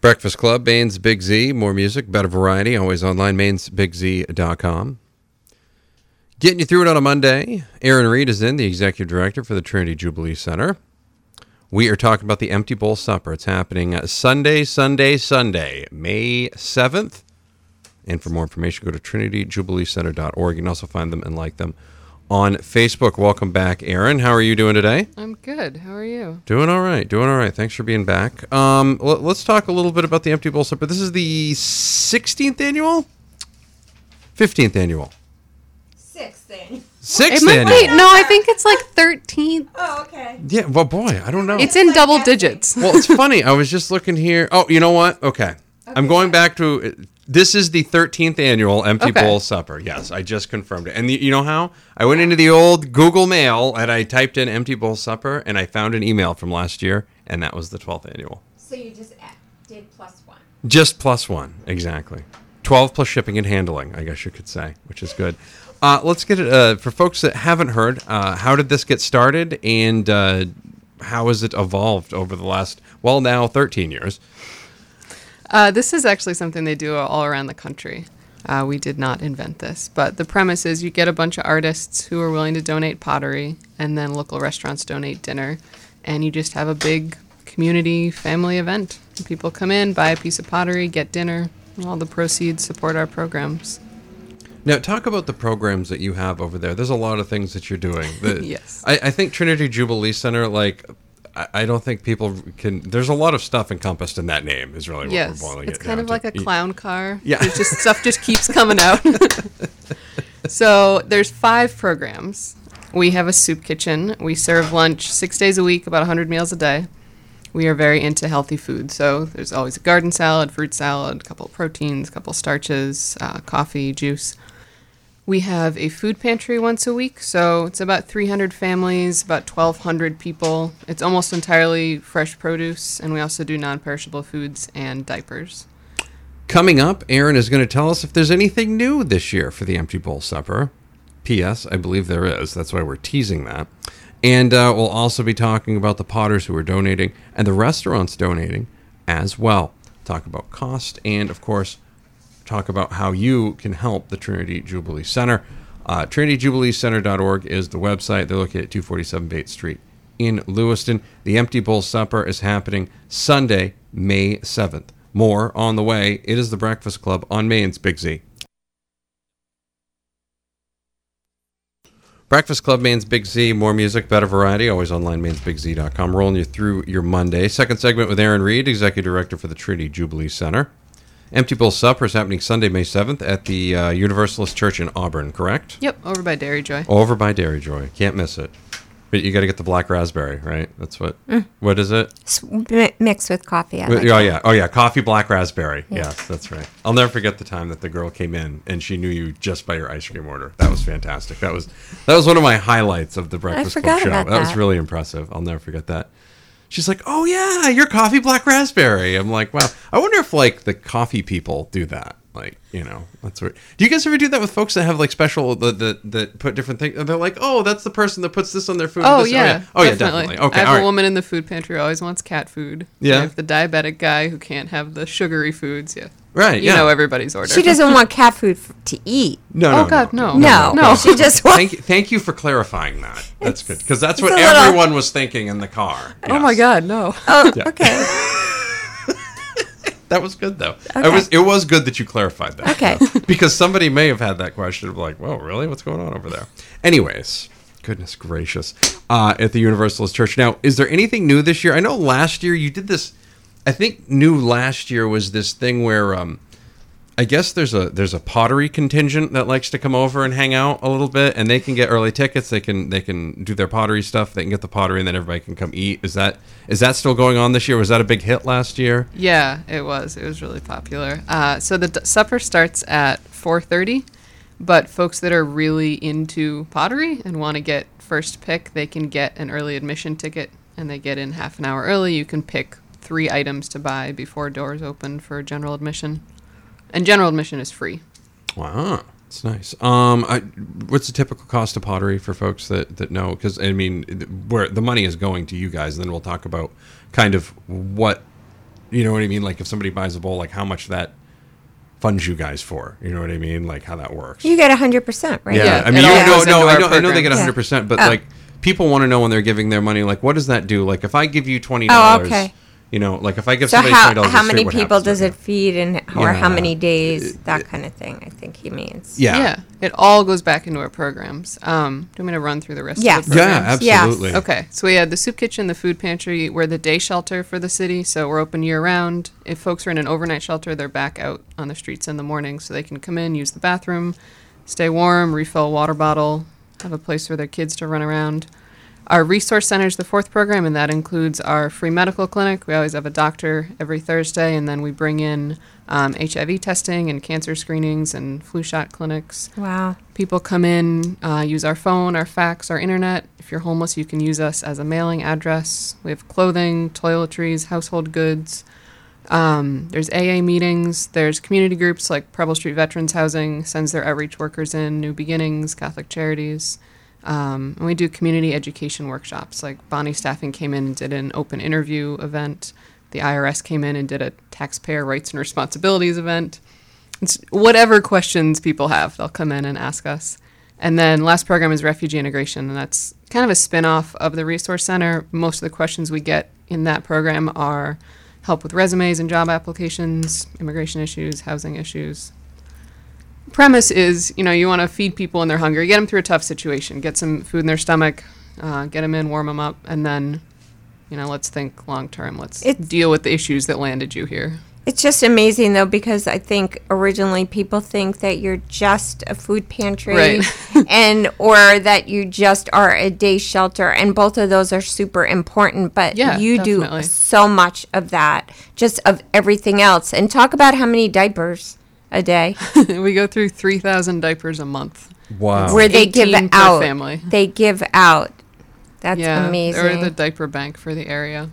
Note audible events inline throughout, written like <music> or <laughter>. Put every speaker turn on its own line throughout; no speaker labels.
Breakfast Club, Maine's Big Z. More music, better variety. Always online, mainesbigz.com. Getting you through it on a Monday. Erin Reed is in, the executive director for the Trinity Jubilee Center. We are talking about the Empty Bowl Supper. It's happening Sunday, Sunday, Sunday, May 7th. And for more information, go to trinityjubileecenter.org. You can also find them and like them on Facebook. Welcome back, Erin. How are you doing today?
I'm good. How are you?
Doing all right. Doing all right. Thanks for being back. Um, let, us talk a little bit about the Empty Bowl Supper. This is the 16th annual? 15th annual?
Sixth annual.
Sixth
might
annual.
be. No, I think it's like 13th.
Oh, okay.
Yeah, well, boy, I don't know.
It's in
like
double
guessing.
digits.
well, it's funny. I was just looking here. Oh, you know what? Okay. I'm going back to this is the 13th annual Empty
Okay.
Bowl Supper. Yes, I just confirmed it. And the, you know how? I went into the old Google Mail and I typed in Empty Bowl Supper and I found an email from last year and that was the 12th annual.
So you just did plus one.
Just plus one, exactly. 12 plus shipping and handling, I guess you could say, which is good. Uh, let's get it uh, for folks that haven't heard. Uh, how did this get started, and uh, how has it evolved over the last well now 13 years?
Uh, this is actually something they do all around the country. Uh, we did not invent this, but the premise is you get a bunch of artists who are willing to donate pottery, and then local restaurants donate dinner, and you just have a big community family event. People come in, buy a piece of pottery, get dinner, and all the proceeds support our programs.
Now, talk about the programs that you have over there. There's a lot of things that you're doing. The- <laughs>
Yes.
I, I think Trinity Jubilee Center, like, I, don't think people can. There's a lot of stuff encompassed in that name. Is really what
Yes,
we're boiling
it's
it
kind of
to.
like a clown car.
Yeah.
There's just stuff just keeps coming out. <laughs> so there's five programs. We have a soup kitchen. We serve lunch six days a week, about 100 meals a day. We are very into healthy food, so there's always a garden salad, fruit salad, a couple of proteins, a couple of starches, uh, coffee, juice. We have a food pantry once a week, so it's about 300 families, about 1,200 people. It's almost entirely fresh produce, and we also do non perishable foods and diapers.
Coming up, Erin is going to tell us if there's anything new this year for the Empty Bowl Supper. P.S. I believe there is. That's why we're teasing that. And uh, we'll also be talking about the potters who are donating and the restaurants donating as well. Talk about cost and, of course, talk about how you can help the Trinity Jubilee Center. Uh, TrinityJubileeCenter.org is the website. They're located at 247 Bates Street in Lewiston. The Empty Bowl Supper is happening Sunday, May 7th. More on the way. It is the Breakfast Club on Maine's Big Z. Breakfast Club, Maine's Big Z. More music, better variety. Always online, mainesbigz.com. Rolling you through your Monday. Second segment with Erin Reed, Executive Director for the Trinity Jubilee Center. Empty Bowl Supper is happening Sunday, May 7th at the uh, Universalist Church in Auburn, correct?
Yep, over by Dairy Joy.
Over by Dairy Joy. Can't miss it. But you got to get the black raspberry, right? That's what. What is it?
S- Mixed with coffee. I
Well,
like
oh
that.
yeah, oh yeah, coffee black raspberry. Yes, that's right. I'll never forget the time that the girl came in and she knew you just by your ice cream order. That was fantastic. That was that was one of my highlights of the Breakfast Club
forgot
show.
about
that was really impressive. I'll never forget that. She's like, "Oh yeah, your coffee black raspberry." I'm like, "Wow." I wonder if like the coffee people do that. Like, you know, that's what. Do you guys ever do that with folks that have like special that that, that put different things? They're like, "Oh, that's the person that puts this on their food."
Oh
this- oh,
yeah,
oh yeah, definitely. Okay,
I have
all
a
right.
woman in the food pantry who always wants cat food.
Yeah.
I have the diabetic guy who can't have the sugary foods. Yeah,
Right,
You
yeah.
know everybody's order.
She doesn't want cat food f- to eat.
No,
Oh,
no,
God, no.
No,
no.
She just wants.
thank you, thank you for clarifying that. That's good because that's what
it's a little-
everyone was thinking in the car.
Oh my God, no.
Oh,
Yeah.
okay. <laughs>
that was good though. I
Okay.
was. It was good that you clarified that.
Okay. <laughs>
because somebody may have had that question of like, "Well, really? What's going on over there?" Anyways, goodness gracious, uh, at the Universalist Church. Now, is there anything new this year? I know last year you did this. I think new last year was this thing where um, I guess there's a there's a pottery contingent that likes to come over and hang out a little bit, and they can get early tickets. They can they can do their pottery stuff. They can get the pottery, and then everybody can come eat. Is that is that still going on this year? Was that a big hit last year?
Yeah, it was. It was really popular. Uh, so the d- supper starts at 4:30, but folks that are really into pottery and want to get first pick, they can get an early admission ticket, and they get in half an hour early. You can pick three items to buy before doors open for general admission, and general admission is free.
Wow, it's nice. Um, I, what's the typical cost of pottery for folks that that know? Because I mean, where the money is going to you guys, and then we'll talk about kind of what you know what I mean. Like if somebody buys a bowl, like how much that funds you guys for. You know what I mean? Like how that works.
You get 100%, right?
Yeah,
Yeah,
I mean,
it
you know, no, I
our
know, I know they get
programs.
100, percent but
Oh.
like people want to know when they're giving their money, like what does that do? Like if I give you twenty dollars.
okay.
You know, like if I give
So
somebody
how,
twenty dollars,
how many people does it feed and or how many days, that kind of thing, I think he means.
Yeah.
Yeah, it all goes back into our programs. Um, do you want me to run through the rest
Yes.
of the
Yeah,
programs?
Yes.
absolutely.
Okay, so we had the soup kitchen, the food pantry. We're the day shelter for the city, so we're open year round. If folks are in an overnight shelter, they're back out on the streets in the morning, so they can come in, use the bathroom, stay warm, refill water bottle, have a place for their kids to run around. Our resource center is the fourth program, and that includes our free medical clinic. We always have a doctor every Thursday, and then we bring in um, HIV testing and cancer screenings and flu shot clinics.
Wow.
People come in, uh, use our phone, our fax, our internet. If you're homeless, you can use us as a mailing address. We have clothing, toiletries, household goods. Um, there's AA meetings. There's community groups like Preble Street Veterans Housing sends their outreach workers in. New Beginnings, Catholic Charities, um, and we do community education workshops. Like Bonney Staffing came in and did an open interview event. The IRS came in and did a taxpayer rights and responsibilities event. It's whatever questions people have, they'll come in and ask us. And then last program is refugee integration, and that's kind of a spin-off of the resource center. Most of the questions we get in that program are help with resumes and job applications, immigration issues, housing issues. Premise is, you know, you want to feed people when they're hungry, get them through a tough situation, get some food in their stomach, uh, get them in, warm them up, and then, you know, let's think long term. Let's
It's-
deal with the issues that landed you here.
It's just amazing though because I think originally people think that you're just a food pantry
Right. <laughs>
and or that you just are a day shelter and both of those are super important but
Yeah,
you
definitely.
do so much of that just of everything else and talk about how many diapers a day <laughs>
we go through 3,000 diapers a month.
Wow.
where they give out
family.
they give out that's
yeah,
amazing
Or the diaper bank for the area.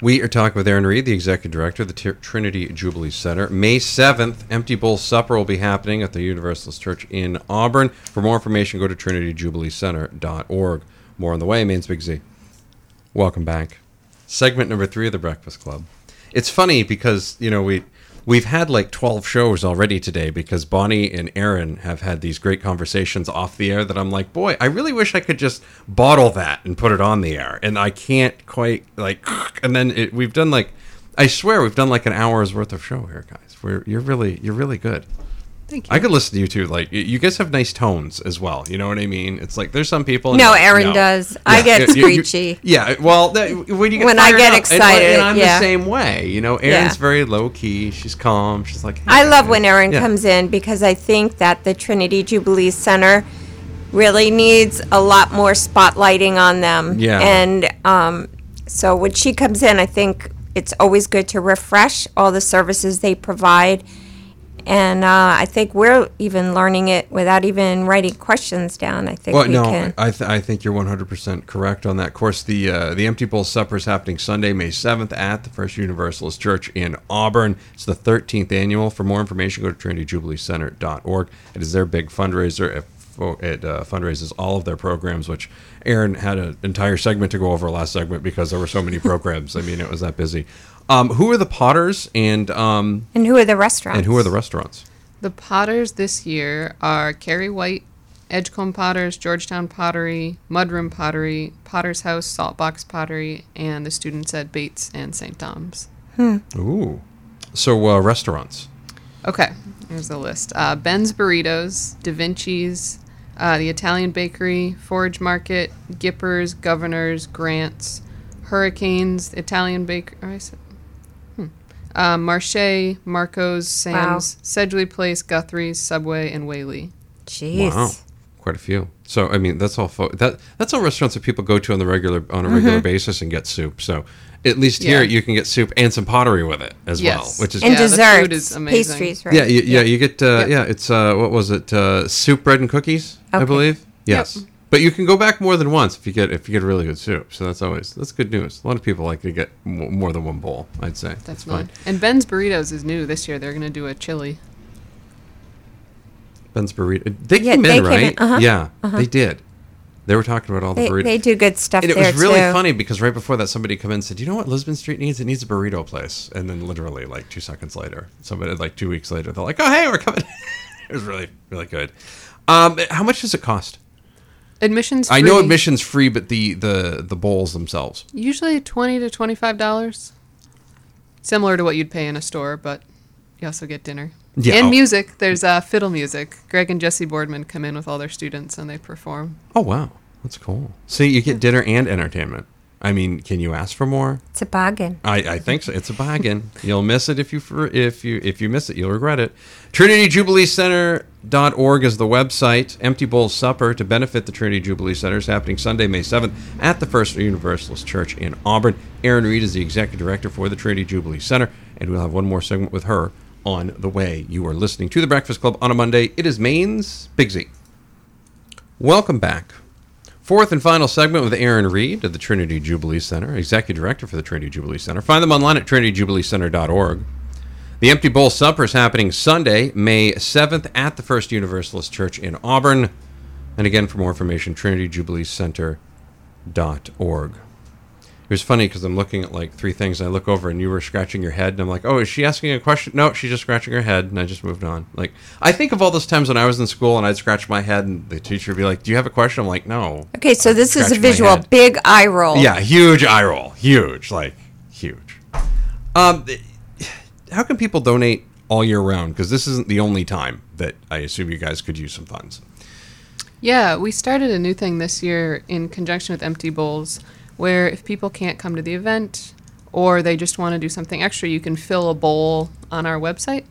We are talking with Erin Reed, the executive director of the Tr- Trinity Jubilee Center. May 7th, Empty Bowl Supper will be happening at the Universalist Church in Auburn. For more information, go to trinityjubileecenter.org. More on the way. Maine's Big Z. Welcome back. Segment number three of the Breakfast Club. It's funny because, you know, we. We've had like 12 shows already today because Bonnie and Erin have had these great conversations off the air that I'm like, boy, I really wish I could just bottle that and put it on the air. And I can't quite, like, <sniffs> and then it, we've done like, I swear we've done like an hour's worth of show here, guys. We're, you're really, you're really good.
Thank you.
I could listen to you too. Like, you guys have nice tones as well. You know what I mean? It's like there's some people.
No,
you're like,
Erin does. I get
you- you-
screechy.
yeah, well, that, when you get
When I get
up,
excited,
and, I'm
yeah.
the same way. You know, Erin's
Yeah.
very low key. She's calm. She's like,
I
"Hey,
love when Erin
Yeah.
comes in because I think that the Trinity Jubilee Center really needs a lot more spotlighting on them.
Yeah.
And um, so when she comes in, I think it's always good to refresh all the services they provide. And uh, I think we're even learning it without even writing questions down. I think
Well,
we
no,
can.
I, th- I think you're 100% correct on that. Of course, the uh, the Empty Bowl Supper is happening Sunday, May 7th at the First Universalist Church in Auburn. It's the 13th annual. For more information, go to trinityjubileecenter.org. It is their big fundraiser. It, fo- it uh, fundraises all of their programs, which Erin had an entire segment to go over last segment because there were so many <laughs> programs. I mean, it was that busy. Um, who are the Potters and um,
and who are the restaurants?
and who are the restaurants?
The Potters this year are Carrie White, Edgecomb Potters, Georgetown Pottery, Mudroom Pottery, Potter's House, Saltbox Pottery, and the students at Bates and St. Dom's.
Ooh, so uh, restaurants.
Okay, here's the list: uh, Ben's Burritos, Da Vinci's, uh, the Italian Bakery, Forage Market, Gippers, Governors, Grants, Hurricanes, Italian Bakery. Oh, I said, hmm. Um, Marche, Marco's, Sam's, Sedgley Place, Guthrie's, Subway, and Whaley.
Jeez.
Wow, quite a few. So I mean, that's all. Fo- that that's all restaurants that people go to on the regular on a regular basis and get soup. So at least here you can get soup and some pottery with it as well, which is
And
Yeah, the food
desserts,
is amazing.
pastries, right?
yeah, you, yeah, You get uh,
Yep.
yeah. It's uh, what was it? Uh, soup, bread, and cookies. I believe. Yes. But you can go back more than once if you get if you get really good soup. So that's always that's good news. A lot of people like to get m- more than one bowl. I'd say
That's
fine.
fine. And Ben's Burritos is new this year. They're going to do a chili.
Ben's burrito. They
Yeah,
came
they
in
came in,
right.
uh-huh,
Yeah, they did. They were talking about all the
They,
burritos.
they do good stuff
And it
there
was really
too.
funny because right before that, somebody come in and said, "You know what Lisbon Street needs? It needs a burrito place." And then literally like two seconds later, somebody like two weeks later, they're like, "Oh hey, we're coming." <laughs> it was really really good. Um, how much does it cost?
Admissions.
I know admission's free, but the the the bowls themselves.
Usually twenty to twenty-five dollars. Similar to what you'd pay in a store, but you also get dinner.
Yeah,
And
oh.
music. There's uh, fiddle music. Greg and Jesse Boardman come in with all their students and they perform.
Oh wow, that's cool. See, you get dinner and entertainment. I mean, can you ask for more?
It's a bargain.
I, I think so. It's a bargain. <laughs> You'll miss it if you for, if you if you miss it, you'll regret it. TrinityJubileeCenter.org is the website. Empty Bowl Supper to benefit the Trinity Jubilee Center is happening Sunday, May 7th at the First Universalist Church in Auburn. Erin Reed is the executive director for the Trinity Jubilee Center, and we'll have one more segment with her on the way. You are listening to the Breakfast Club on a Monday. It is Maine's Big Z. Welcome back. Fourth and final segment with Erin Reed of the Trinity Jubilee Center, Executive Director for the Trinity Jubilee Center. Find them online at trinityjubileecenter.org. The Empty Bowl Supper is happening Sunday, May 7th at the First Universalist Church in Auburn. And again, for more information, trinityjubileecenter.org. It was funny because I'm looking at like three things. And I look over and you were scratching your head, and I'm like, "Oh, is she asking a question?" No, she's just scratching her head, and I just moved on. Like, I think of all those times when I was in school and I'd scratch my head, and the teacher would be like, "Do you have a question?" I'm like, "No."
Okay, so this is a visual. Big eye roll.
Yeah, huge eye roll, huge, like huge. Um, how can people donate all year round? Because this isn't the only time that I assume you guys could use some funds.
Yeah, we started a new thing this year in conjunction with Empty Bowls, where if people can't come to the event or they just want to do something extra, you can fill a bowl on our website.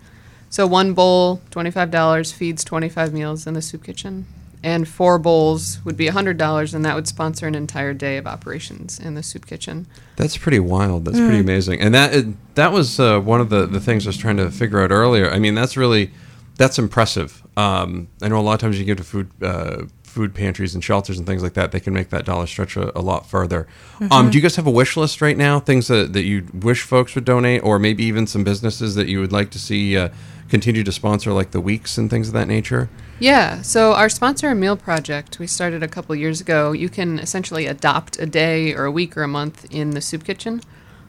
So one bowl, $25, feeds 25 meals in the soup kitchen. And four bowls would be $100, and that would sponsor an entire day of operations in the soup kitchen.
That's pretty wild. That's pretty amazing. And that that was uh, one of the, the things I was trying to figure out earlier. I mean, that's really that's impressive. Um, I know a lot of times you give to food uh, food pantries and shelters and things like that. They can make that dollar stretch a, a lot further. Um, do you guys have a wish list right now? Things that, that you wish folks would donate, or maybe even some businesses that you would like to see uh, continue to sponsor, like the weeks and things of that nature?
Yeah, so our sponsor a meal project we started a couple years ago. You can essentially adopt a day or a week or a month in the soup kitchen.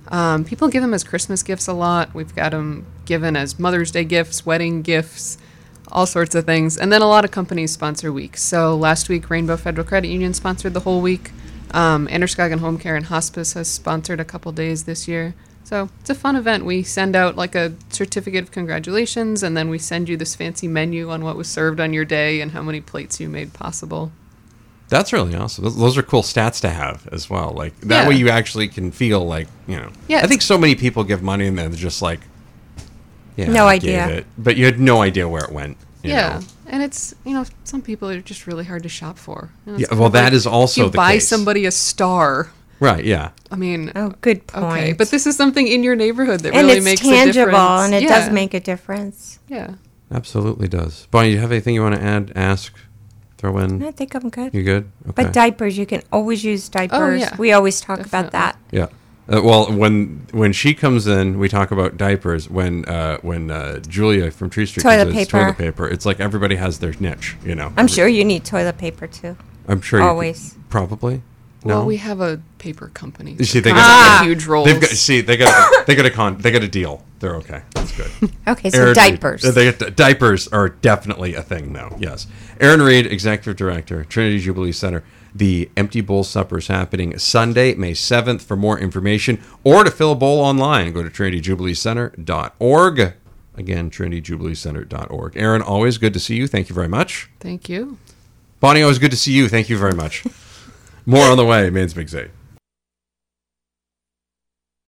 Um, people give them as Christmas gifts a lot. We've got them given as Mother's Day gifts, wedding gifts, all sorts of things. And then a lot of companies sponsor weeks. So last week, Rainbow Federal Credit Union sponsored the whole week. Um, Androscoggin Home Care and Hospice has sponsored a couple days this year. So it's a fun event. We send out like a certificate of congratulations, and then we send you this fancy menu on what was served on your day and how many plates you made possible.
That's really awesome. Those, those are cool stats to have as well. Like that
Yeah.
way, you actually can feel like you know.
Yeah.
I think so many people give money and they're just like, yeah,
No
I gave
idea.
it. but you had no idea where it went. you
yeah,
know.
and it's you know some people are just really hard to shop for. You know, it's
Yeah, well,
of
that
like
is also
you
the
buy
case.
somebody a star.
right. Yeah,
I mean,
Oh, good point.
okay, but this is something in your neighborhood that
and
really
it's
makes a
tangible
difference.
and it
yeah.
does make a difference.
yeah.
absolutely does. Bonnie, do you have anything you want to add, ask, throw in?
I think I'm good.
You good? Okay.
But diapers, you can always use diapers.
Oh, yeah.
We always talk about that.
Yeah. Uh, well, when when she comes in, we talk about diapers. When uh, when uh, Julia from Tree Street
Toilet
comes in, it's
paper.
toilet paper. It's like everybody has their niche, you know.
I'm sure you need toilet paper too.
I'm sure. you could-
Always.
probably. No.
Well, we have a paper company.
You see, they got-
comes
Ah!
huge rolls.
They've got see they got they got a con they got a deal. They're okay. That's good. <laughs>
Okay, so
Erin
diapers.
uh, they get, diapers are definitely a thing now. Yes. Erin Reed, executive director, Trinity Jubilee Center. The Empty Bowl Supper is happening Sunday, May 7th. For more information or to fill a bowl online, go to trinityjubileecenter.org. Again, trinityjubileecenter.org. Erin, always good to see you. Thank you very much.
Thank you.
Bonnie, always good to see you. Thank you very much. <laughs> More on the way, Maine's Big Z.